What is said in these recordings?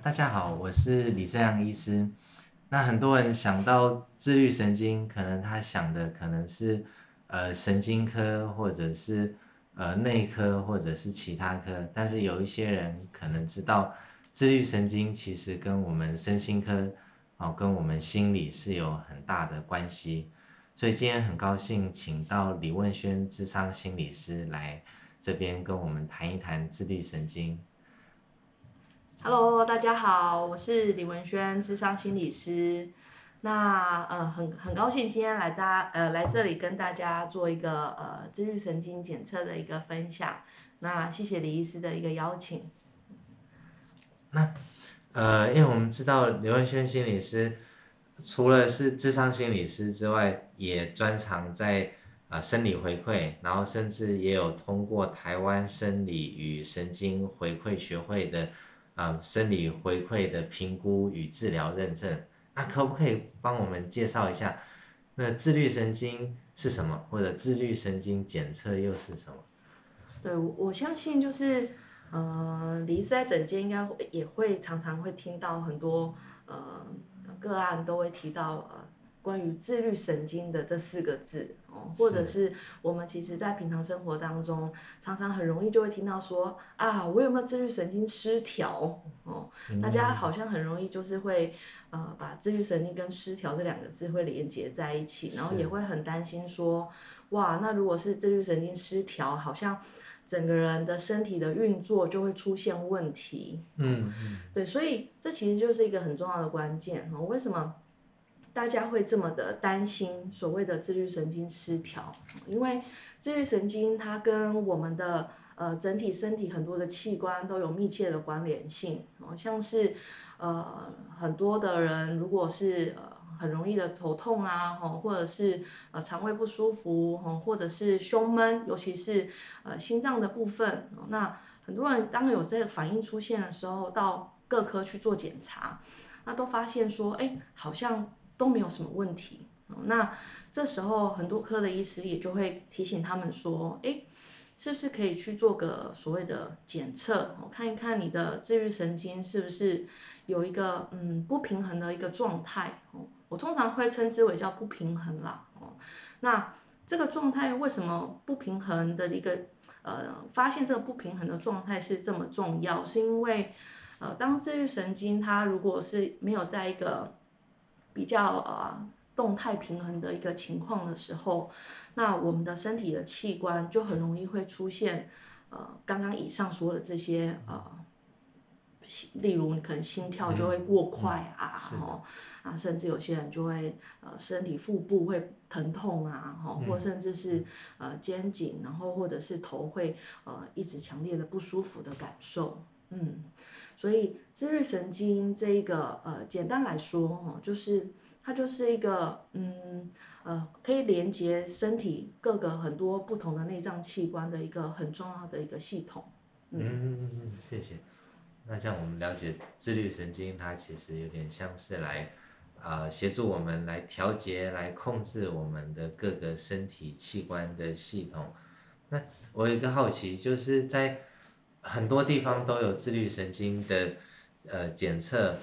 大家好，我是李正阳医师。那很多人想到自律神经，可能他想的可能是呃神经科，或者是呃内科，或者是其他科。但是有一些人可能知道，自律神经其实跟我们身心科哦，跟我们心理是有很大的关系。所以今天很高兴请到李问轩智商心理师来这边跟我们谈一谈自律神经。Hello，大家好，我是李文轩，智商心理师。那呃，很很高兴今天来大呃来这里跟大家做一个呃自律神经检测的一个分享。那谢谢李医师的一个邀请。那呃，因为我们知道李文轩心理师除了是智商心理师之外，也专长在啊生理回馈，然后甚至也有通过台湾生理与神经回馈学会的。啊，生理回馈的评估与治疗认证，那可不可以帮我们介绍一下，那自律神经是什么，或者自律神经检测又是什么？对，我相信就是，呃，李医师在诊间应该也会常常会听到很多呃个案都会提到呃。关于自律神经的这四个字哦，或者是我们其实，在平常生活当中，常常很容易就会听到说啊，我有没有自律神经失调哦？大家好像很容易就是会呃，把自律神经跟失调这两个字会连接在一起，然后也会很担心说，哇，那如果是自律神经失调，好像整个人的身体的运作就会出现问题。嗯嗯，对，所以这其实就是一个很重要的关键哦。为什么？大家会这么的担心所谓的自律神经失调，因为自律神经它跟我们的呃整体身体很多的器官都有密切的关联性哦，像是呃很多的人如果是呃很容易的头痛啊，吼或者是呃肠胃不舒服，吼或者是胸闷，尤其是呃心脏的部分，那很多人当有这个反应出现的时候，到各科去做检查，那都发现说，哎，好像。都没有什么问题，那这时候很多科的医师也就会提醒他们说，哎，是不是可以去做个所谓的检测，看一看你的自律神经是不是有一个嗯不平衡的一个状态，我通常会称之为叫不平衡啦，哦，那这个状态为什么不平衡的一个呃发现这个不平衡的状态是这么重要，是因为呃当自律神经它如果是没有在一个比较呃动态平衡的一个情况的时候，那我们的身体的器官就很容易会出现呃刚刚以上说的这些呃，例如你可能心跳就会过快啊，哦啊，甚至有些人就会呃身体腹部会疼痛啊，哈，或甚至是呃肩颈，然后或者是头会呃一直强烈的不舒服的感受，嗯。所以自律神经这一个呃，简单来说哈，就是它就是一个嗯呃，可以连接身体各个很多不同的内脏器官的一个很重要的一个系统。嗯，谢谢。那像我们了解自律神经，它其实有点像是来啊协助我们来调节、来控制我们的各个身体器官的系统。那我有一个好奇，就是在。很多地方都有自律神经的呃检测，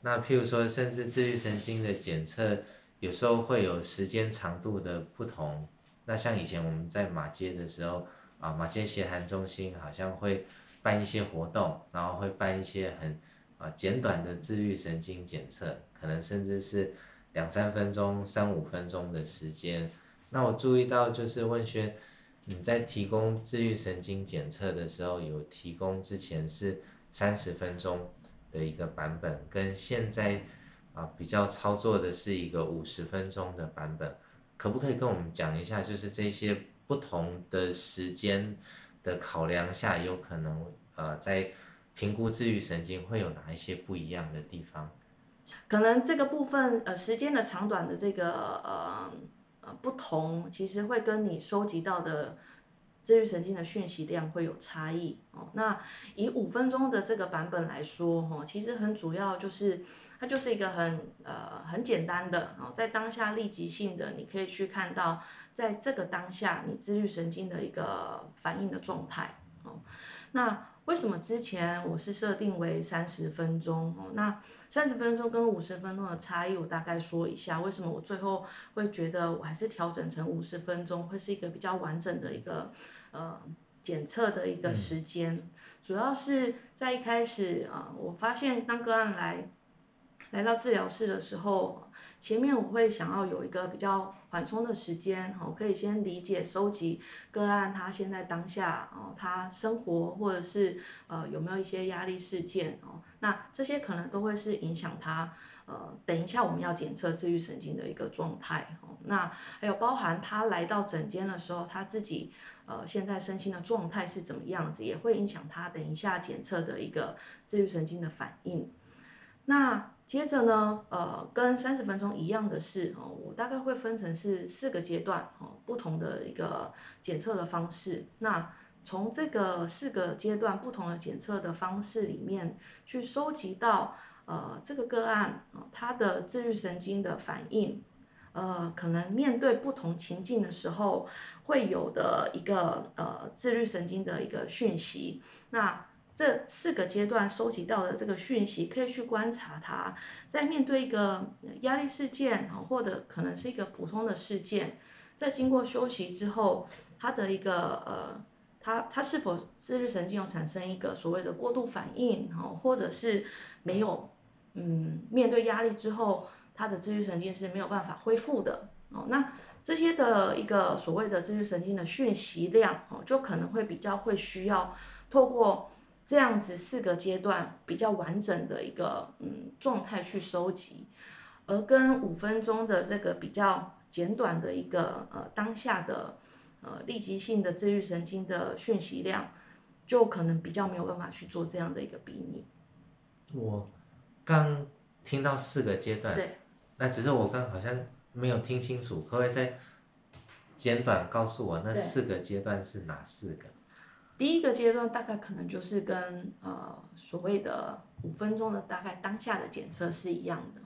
那譬如说，甚至自律神经的检测有时候会有时间长度的不同。那像以前我们在马街的时候啊，马街协谈中心好像会办一些活动，然后会办一些很啊简短的自律神经检测，可能甚至是两三分钟、三五分钟的时间。那我注意到就是问轩。你在提供自律神经检测的时候，有提供之前是三十分钟的一个版本，跟现在啊比较操作的是一个五十分钟的版本，可不可以跟我们讲一下，就是这些不同的时间的考量下，有可能呃在评估自律神经会有哪一些不一样的地方？可能这个部分呃时间的长短的这个呃。不同其实会跟你收集到的自律神经的讯息量会有差异哦。那以五分钟的这个版本来说，哈，其实很主要就是它就是一个很呃很简单的哦，在当下立即性的，你可以去看到在这个当下你自律神经的一个反应的状态哦。那为什么之前我是设定为三十分钟？哦，那三十分钟跟五十分钟的差异，我大概说一下。为什么我最后会觉得我还是调整成五十分钟，会是一个比较完整的一个呃检测的一个时间？主要是在一开始啊，我发现当个案来来到治疗室的时候。前面我会想要有一个比较缓冲的时间，哦，可以先理解、收集个案他现在当下哦，他生活或者是呃有没有一些压力事件哦，那这些可能都会是影响他呃，等一下我们要检测治愈神经的一个状态哦，那还有包含他来到诊间的时候，他自己呃现在身心的状态是怎么样子，也会影响他等一下检测的一个治愈神经的反应，那。接着呢，呃，跟三十分钟一样的是，哦，我大概会分成是四个阶段，哦，不同的一个检测的方式。那从这个四个阶段不同的检测的方式里面，去收集到，呃，这个个案，哦，它的自律神经的反应，呃，可能面对不同情境的时候会有的一个，呃，自律神经的一个讯息。那这四个阶段收集到的这个讯息，可以去观察他，在面对一个压力事件，或者可能是一个普通的事件，在经过休息之后，他的一个呃，他他是否自律神经有产生一个所谓的过度反应哦，或者是没有嗯，面对压力之后，他的自律神经是没有办法恢复的哦。那这些的一个所谓的自律神经的讯息量哦，就可能会比较会需要透过。这样子四个阶段比较完整的一个嗯状态去收集，而跟五分钟的这个比较简短的一个呃当下的呃立即性的自愈神经的讯息量，就可能比较没有办法去做这样的一个比拟。我刚听到四个阶段，对，那只是我刚好像没有听清楚，可不可以再简短告诉我那四个阶段是哪四个？第一个阶段大概可能就是跟呃所谓的五分钟的大概当下的检测是一样的，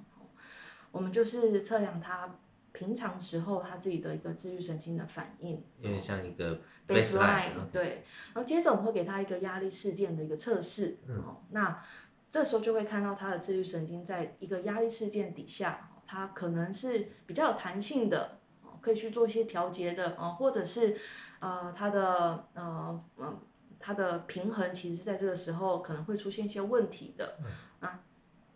我们就是测量他平常时候他自己的一个自律神经的反应，有点像一个 baseline，对，然后接着我们会给他一个压力事件的一个测试，哦，那这时候就会看到他的自律神经在一个压力事件底下，他可能是比较有弹性的，可以去做一些调节的，哦，或者是。呃，它的呃嗯，它的平衡其实在这个时候可能会出现一些问题的。啊，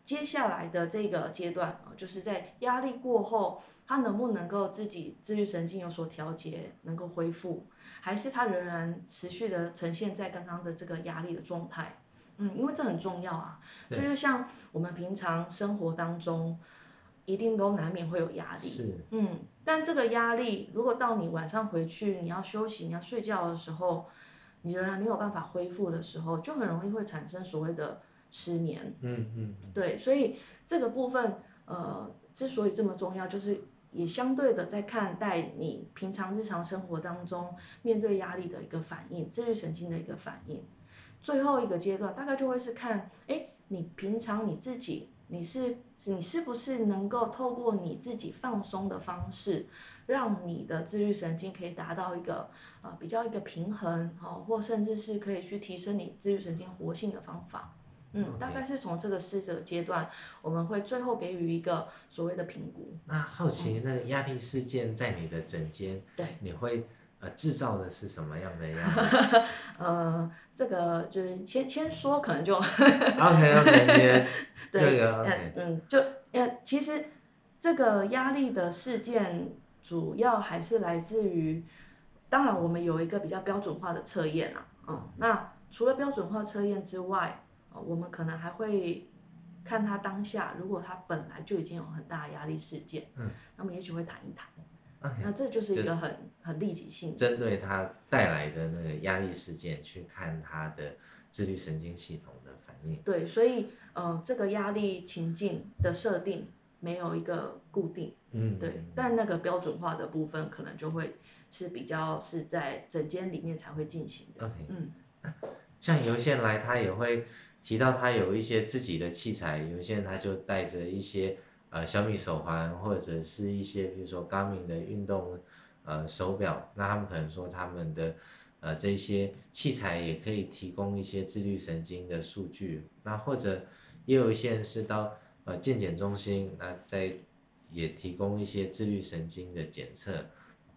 接下来的这个阶段啊，就是在压力过后，它能不能够自己自律神经有所调节，能够恢复，还是它仍然持续的呈现在刚刚的这个压力的状态？嗯，因为这很重要啊。这就像我们平常生活当中。一定都难免会有压力，是，嗯，但这个压力如果到你晚上回去你要休息你要睡觉的时候，你仍然没有办法恢复的时候，就很容易会产生所谓的失眠，嗯嗯，对，所以这个部分，呃，之所以这么重要，就是也相对的在看待你平常日常生活当中面对压力的一个反应，自律神经的一个反应，最后一个阶段大概就会是看，哎，你平常你自己。你是你是不是能够透过你自己放松的方式，让你的自律神经可以达到一个呃比较一个平衡哦，或甚至是可以去提升你自律神经活性的方法，嗯，大概是从这个四个阶段，我们会最后给予一个所谓的评估。那好奇那个压力事件在你的诊间，对，你会。呃，制造的是什么样的样子？呃，这个就是先先说，可能就 OK OK，对，嗯，就呃，其实这个压力的事件主要还是来自于，当然我们有一个比较标准化的测验啊，嗯，那除了标准化测验之外，我们可能还会看他当下，如果他本来就已经有很大的压力事件，嗯，那么也许会谈一谈。那这就是一个很很立即性，针对他带来的那个压力事件去看他的自律神经系统的反应。对，所以呃，这个压力情境的设定没有一个固定，嗯，对，但那个标准化的部分可能就会是比较是在整间里面才会进行的。OK，嗯，像有一些人来，他也会提到他有一些自己的器材，有些人他就带着一些。呃，小米手环或者是一些比如说 Garmin 的运动呃手表，那他们可能说他们的呃这些器材也可以提供一些自律神经的数据，那或者也有一些人是到呃健检中心，那在也提供一些自律神经的检测。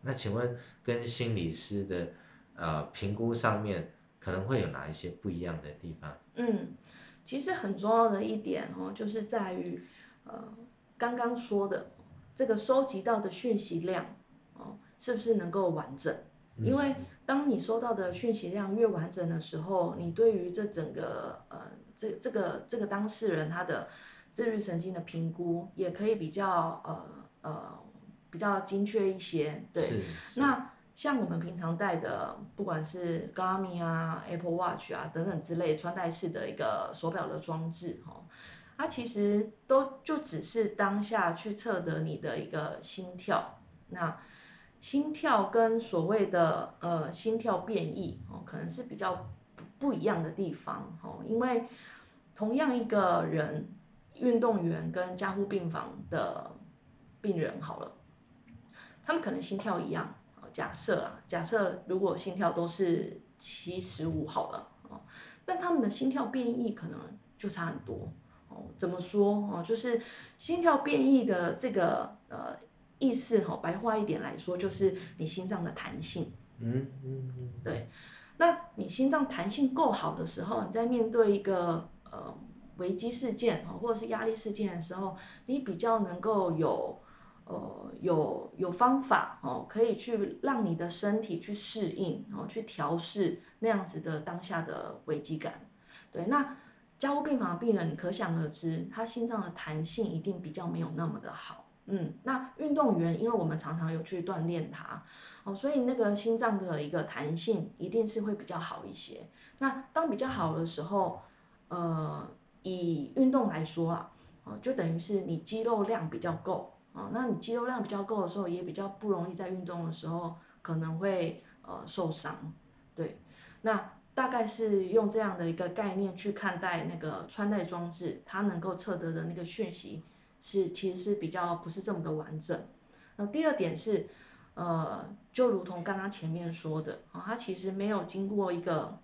那请问跟心理师的呃评估上面可能会有哪一些不一样的地方？嗯，其实很重要的一点哦，就是在于呃刚刚说的这个收集到的讯息量哦，是不是能够完整？因为当你收到的讯息量越完整的时候，你对于这整个呃这这个这个当事人他的自律神经的评估也可以比较呃呃比较精确一些。对，那像我们平常戴的，不管是 Garmin 啊、Apple Watch 啊等等之类穿戴式的一个手表的装置，哈，它其实都就只是当下去测得你的一个心跳。那心跳跟所谓的呃心跳变异哦，可能是比较不不一样的地方哦，因为同样一个人，运动员跟加护病房的病人好了，他们可能心跳一样。假设啊，假设如果心跳都是七十五好了哦，但他们的心跳变异可能就差很多哦。怎么说哦？就是心跳变异的这个呃意思哈，白话一点来说，就是你心脏的弹性。嗯嗯嗯，对，那你心脏弹性够好的时候，你在面对一个呃危机事件哦，或者是压力事件的时候，你比较能够有呃有有方法哦，可以去让你的身体去适应，然后去调试那样子的当下的危机感。对，那加护病房的病人，你可想而知，他心脏的弹性一定比较没有那么的好。嗯，那运动员，因为我们常常有去锻炼他，哦，所以那个心脏的一个弹性一定是会比较好一些。那当比较好的时候，呃，以运动来说啊，哦，就等于是你肌肉量比较够，哦，那你肌肉量比较够的时候，也比较不容易在运动的时候可能会呃受伤。对，那大概是用这样的一个概念去看待那个穿戴装置，它能够测得的那个讯息。是，其实是比较不是这么的完整。那第二点是，呃，就如同刚刚前面说的啊，它其实没有经过一个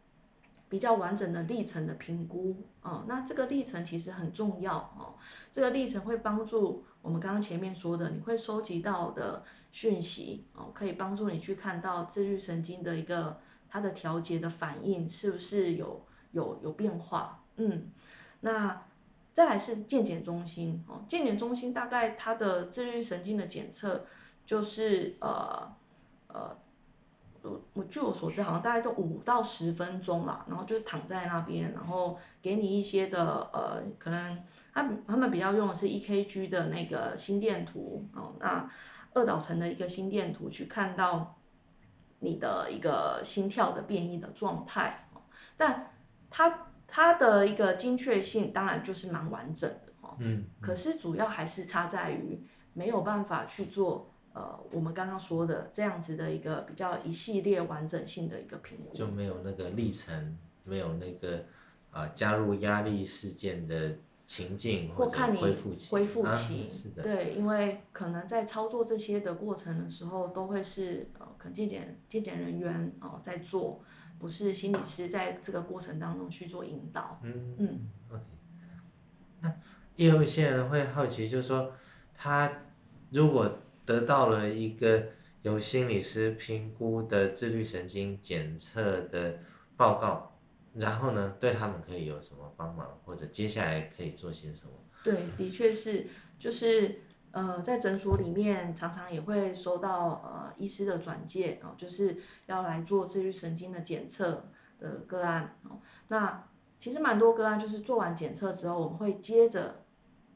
比较完整的历程的评估啊。那这个历程其实很重要哦，这个历程会帮助我们刚刚前面说的，你会收集到的讯息哦，可以帮助你去看到自律神经的一个它的调节的反应是不是有有有变化。嗯，那。再来是健检中心哦，健检中心大概它的自律神经的检测就是呃呃，我我据我所知，好像大概都五到十分钟啦，然后就躺在那边，然后给你一些的呃，可能他他们比较用的是 EKG 的那个心电图哦，那二导程的一个心电图去看到你的一个心跳的变异的状态。哦，但它。它的一个精确性当然就是蛮完整的。哦，嗯，可是主要还是差在于没有办法去做呃我们刚刚说的这样子的一个比较一系列完整性的一个评估，就没有那个历程，没有那个啊加入压力事件的情境或看你恢复期，恢复期，是的，对，因为可能在操作这些的过程的时候，都会是呃可能健检健检人员哦在做。不是心理师在这个过程当中去做引导。嗯嗯，OK。那也有一些人会好奇，就是说，他如果得到了一个由心理师评估的自律神经检测的报告，然后呢，对他们可以有什么帮忙，或者接下来可以做些什么？对，的确是，就是。呃，在诊所里面常常也会收到呃医师的转介哦，就是要来做自律神经的检测的个案哦。那其实蛮多个案就是做完检测之后，我们会接着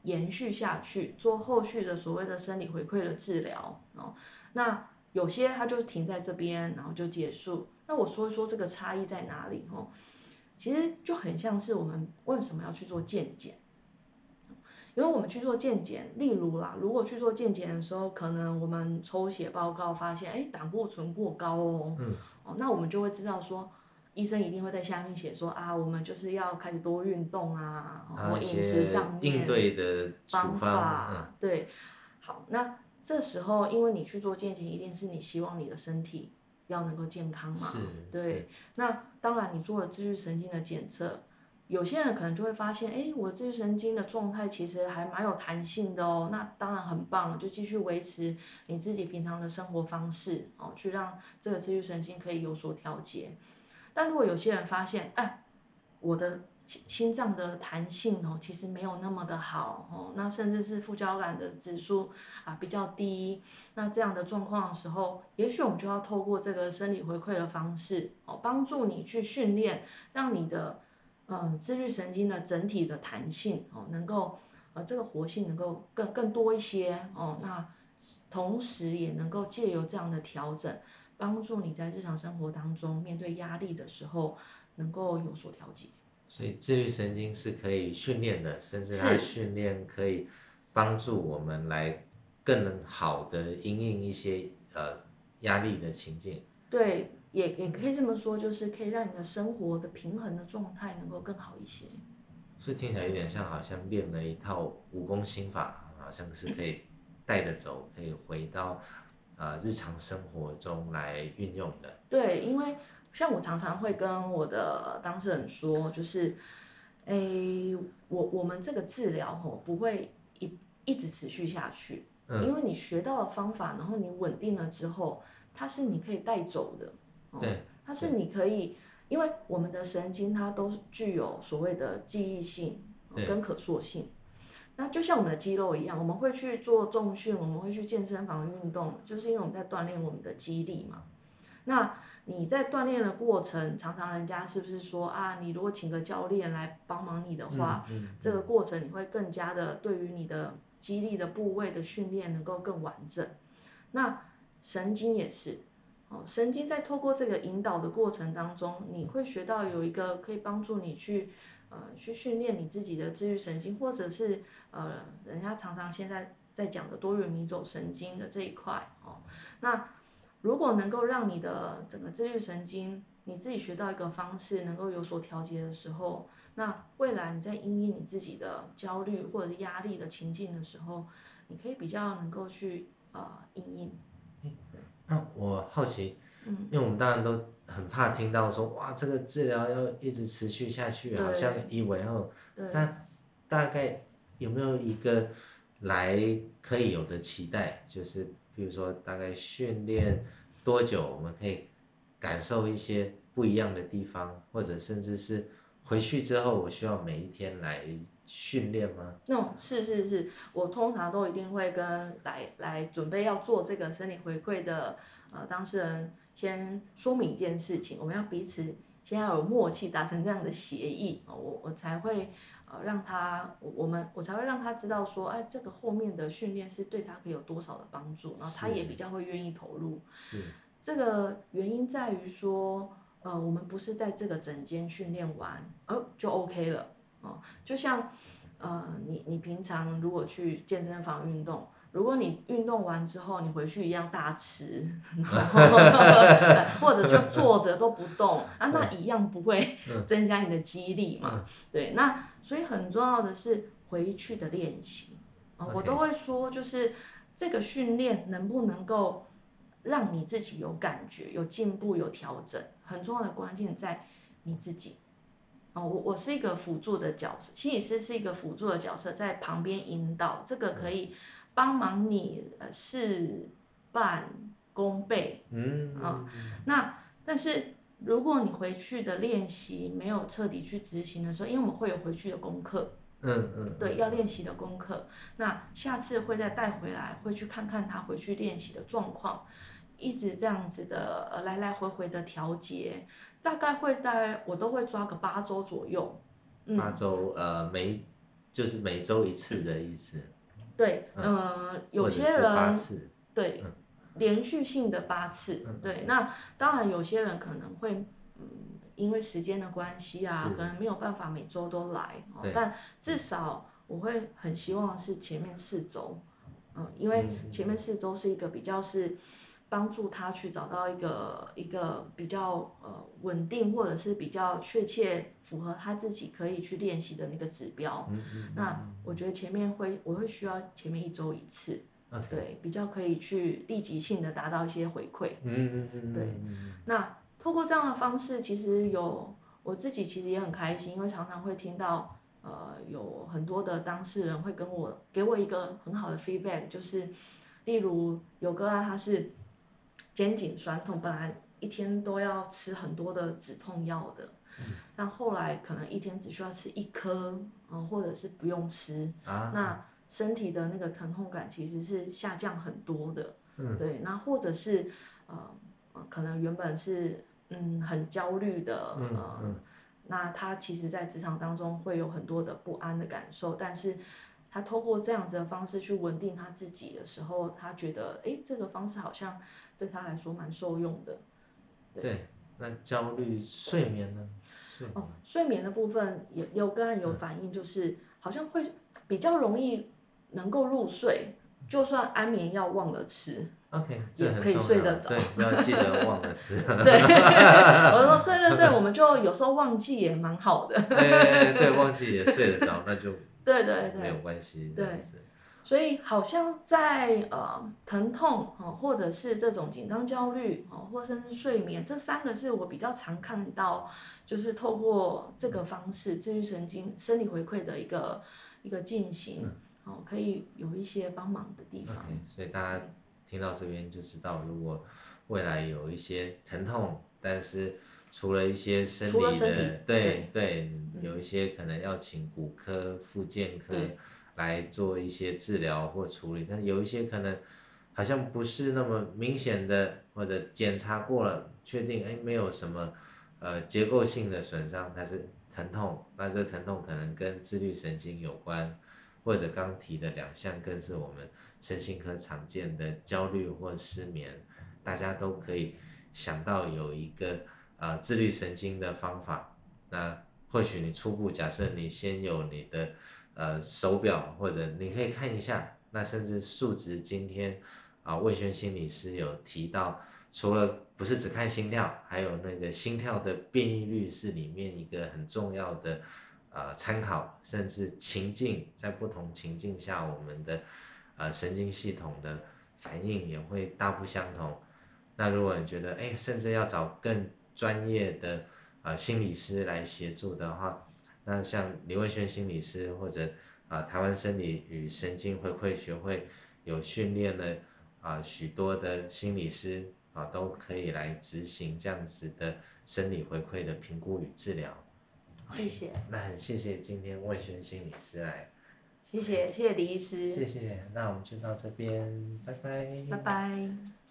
延续下去做后续的所谓的生理回馈的治疗哦。那有些它就停在这边，然后就结束。那我说一说这个差异在哪里哦？其实就很像是我们为什么要去做健检。因为我们去做健检，例如啦，如果去做健检的时候，可能我们抽血报告发现，哎，胆固醇过高哦，嗯，哦，那我们就会知道说，医生一定会在下面写说啊，我们就是要开始多运动啊，或饮食上面应对的方法，对，好，那这时候因为你去做健检，一定是你希望你的身体要能够健康嘛。是对，那当然你做了自律神经的检测，有些人可能就会发现，哎，我自律神经的状态其实还蛮有弹性的哦。那当然很棒，就继续维持你自己平常的生活方式哦，去让这个自律神经可以有所调节。但如果有些人发现，哎，我的心心脏的弹性哦，其实没有那么的好哦，那甚至是副交感的指数啊比较低，那这样的状况的时候，也许我们就要透过这个生理回馈的方式哦，帮助你去训练，让你的嗯自律神经的整体的弹性哦，能够呃这个活性能够更更多一些哦，那同时也能够借由这样的调整，帮助你在日常生活当中面对压力的时候能够有所调节。所以自律神经是可以训练的，甚至它训练可以帮助我们来更好的应应一些呃压力的情境。对，也也可以这么说，就是可以让你的生活的平衡的状态能够更好一些。所以听起来有点像，好像练了一套武功心法，好像是可以带着走，可以回到呃日常生活中来运用的。对，因为。像我常常会跟我的当事人说，就是，诶，我我们这个治疗吼不会一一直持续下去，嗯。因为你学到了方法，然后你稳定了之后，它是你可以带走的，对，它是你可以，因为我们的神经它都具有所谓的记忆性跟可塑性，那就像我们的肌肉一样，我们会去做重训，我们会去健身房运动，就是因为我们在锻炼我们的肌力嘛，那。你在锻炼的过程，常常人家是不是说啊，你如果请个教练来帮忙你的话，这个过程你会更加的对于你的肌力的部位的训练能够更完整。那神经也是，哦，神经在透过这个引导的过程当中，你会学到有一个可以帮助你去呃去训练你自己的自律神经，或者是呃人家常常现在在讲的多元迷走神经的这一块哦，那。如果能够让你的整个自律神经，你自己学到一个方式，能够有所调节的时候，那未来你在应对你自己的焦虑或者是压力的情境的时候，你可以比较能够去呃应应。那我好奇，嗯，因为我们当然都很怕听到说，哇，这个治疗要一直持续下去，好像以为哦，那大概有没有一个来可以有的期待，就是？比如说，大概训练多久，我们可以感受一些不一样的地方，或者甚至是回去之后，我需要每一天来训练吗？那是是是，我通常都一定会跟来来准备要做这个生理回馈的呃当事人先说明一件事情，我们要彼此先要有默契，达成这样的协议我我才会。呃，让他我们我才会让他知道说，哎，这个后面的训练是对他可以有多少的帮助，然后他也比较会愿意投入。是这个原因在于说，呃，我们不是在这个整间训练完，哦就 OK 了，哦，就像呃，你你平常如果去健身房运动。如果你运动完之后，你回去一样大吃，或者就坐着都不动啊，那一样不会增加你的肌力嘛？对，那所以很重要的是回去的练习啊，我都会说，就是这个训练能不能够让你自己有感觉、有进步、有调整，很重要的关键在你自己哦。我我是一个辅助的角色，心理师是一个辅助的角色，在旁边引导，这个可以。帮忙你呃事半功倍，嗯。啊，那但是如果你回去的练习没有彻底去执行的时候，因为我们会有回去的功课，嗯嗯，对，要练习的功课，那下次会再带回来，会去看看他回去练习的状况，一直这样子的呃来来回回的调节，大概会在我都会抓个八周左右，嗯。八周呃每就是每周一次的意思。对，嗯，有些人对连续性的八次，对，那当然有些人可能会，嗯，因为时间的关系啊，可能没有办法每周都来，但至少我会很希望是前面四周，嗯，因为前面四周是一个比较是。帮助他去找到一个一个比较呃稳定或者是比较确切符合他自己可以去练习的那个指标。那我觉得前面会我会需要前面一周一次对，比较可以去立即性的达到一些回馈。嗯嗯嗯，对嗯那透过这样的方式，其实有我自己其实也很开心，因为常常会听到呃有很多的当事人会跟我给我一个很好的 feedback，就是例如有个啊他是肩颈酸痛，本来一天都要吃很多的止痛药的，但后来可能一天只需要吃一颗，嗯、或者是不用吃，啊，那身体的那个疼痛感其实是下降很多的，嗯。对，那或者是可能原本是嗯很焦虑的，嗯呃，嗯。那他其实在职场当中会有很多的不安的感受，但是他透过这样子的方式去稳定他自己的时候，他觉得诶这个方式好像对他来说蛮受用的。对，那焦虑睡眠呢？睡眠哦，睡眠的部分也有个案嗯有反应，就是好像会比较容易能够入睡，就算安眠药忘了吃。OK，也这可以睡得着对，要记得忘了吃。对，我说 对对对，我们就有时候忘记也蛮好的。对对，忘记也睡得着，那就对对对，没有关系。对所以好像在呃疼痛哦，或者是这种紧张焦虑哦，或甚至睡眠，这三个是我比较常看到，就是透过这个方式治愈神经生理回馈的一个一个进行哦，可以有一些帮忙的地方。所以大家听到这边就知道，如果未来有一些疼痛，但是除了一些生理的，对对，有一些可能要请骨科、复健科来做一些治疗或处理，但有一些可能好像不是那么明显的，或者检查过了，确定哎没有什么呃结构性的损伤，它是疼痛，那这疼痛可能跟自律神经有关，或者刚提的两项更是我们身心科常见的焦虑或失眠，大家都可以想到有一个呃自律神经的方法。那或许你初步假设你先有你的呃手表，或者你可以看一下，那甚至数值今天啊魏轩心理师有提到，除了不是只看心跳，还有那个心跳的变异率是里面一个很重要的呃参考，甚至情境在不同情境下，我们的呃神经系统的反应也会大不相同。那如果你觉得哎，甚至要找更专业的呃心理师来协助的话，那像李卫轩心理师或者啊、台湾生理与神经回馈学会有训练了啊、许多的心理师啊、都可以来执行这样子的生理回馈的评估与治疗。谢谢，那很谢谢今天魏轩心理师来，谢谢，谢谢李医师，谢谢。那我们就到这边，拜拜。拜拜。